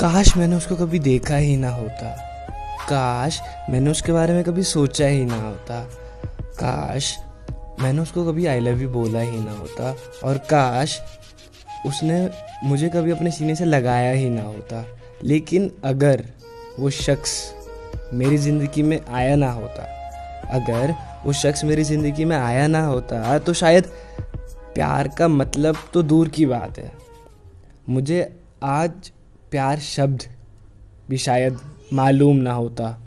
काश मैंने उसको कभी देखा ही ना होता। काश मैंने उसके बारे में कभी सोचा ही ना होता। काश मैंने उसको कभी आई लव यू बोला ही ना होता। और काश उसने मुझे कभी अपने सीने से लगाया ही ना होता। लेकिन अगर वो शख्स मेरी ज़िंदगी में आया ना होता, अगर वो शख्स मेरी ज़िंदगी में आया ना होता तो शायद प्यार का मतलब तो दूर की बात है। मुझे आज प्यार शब्द भी शायद मालूम ना होता।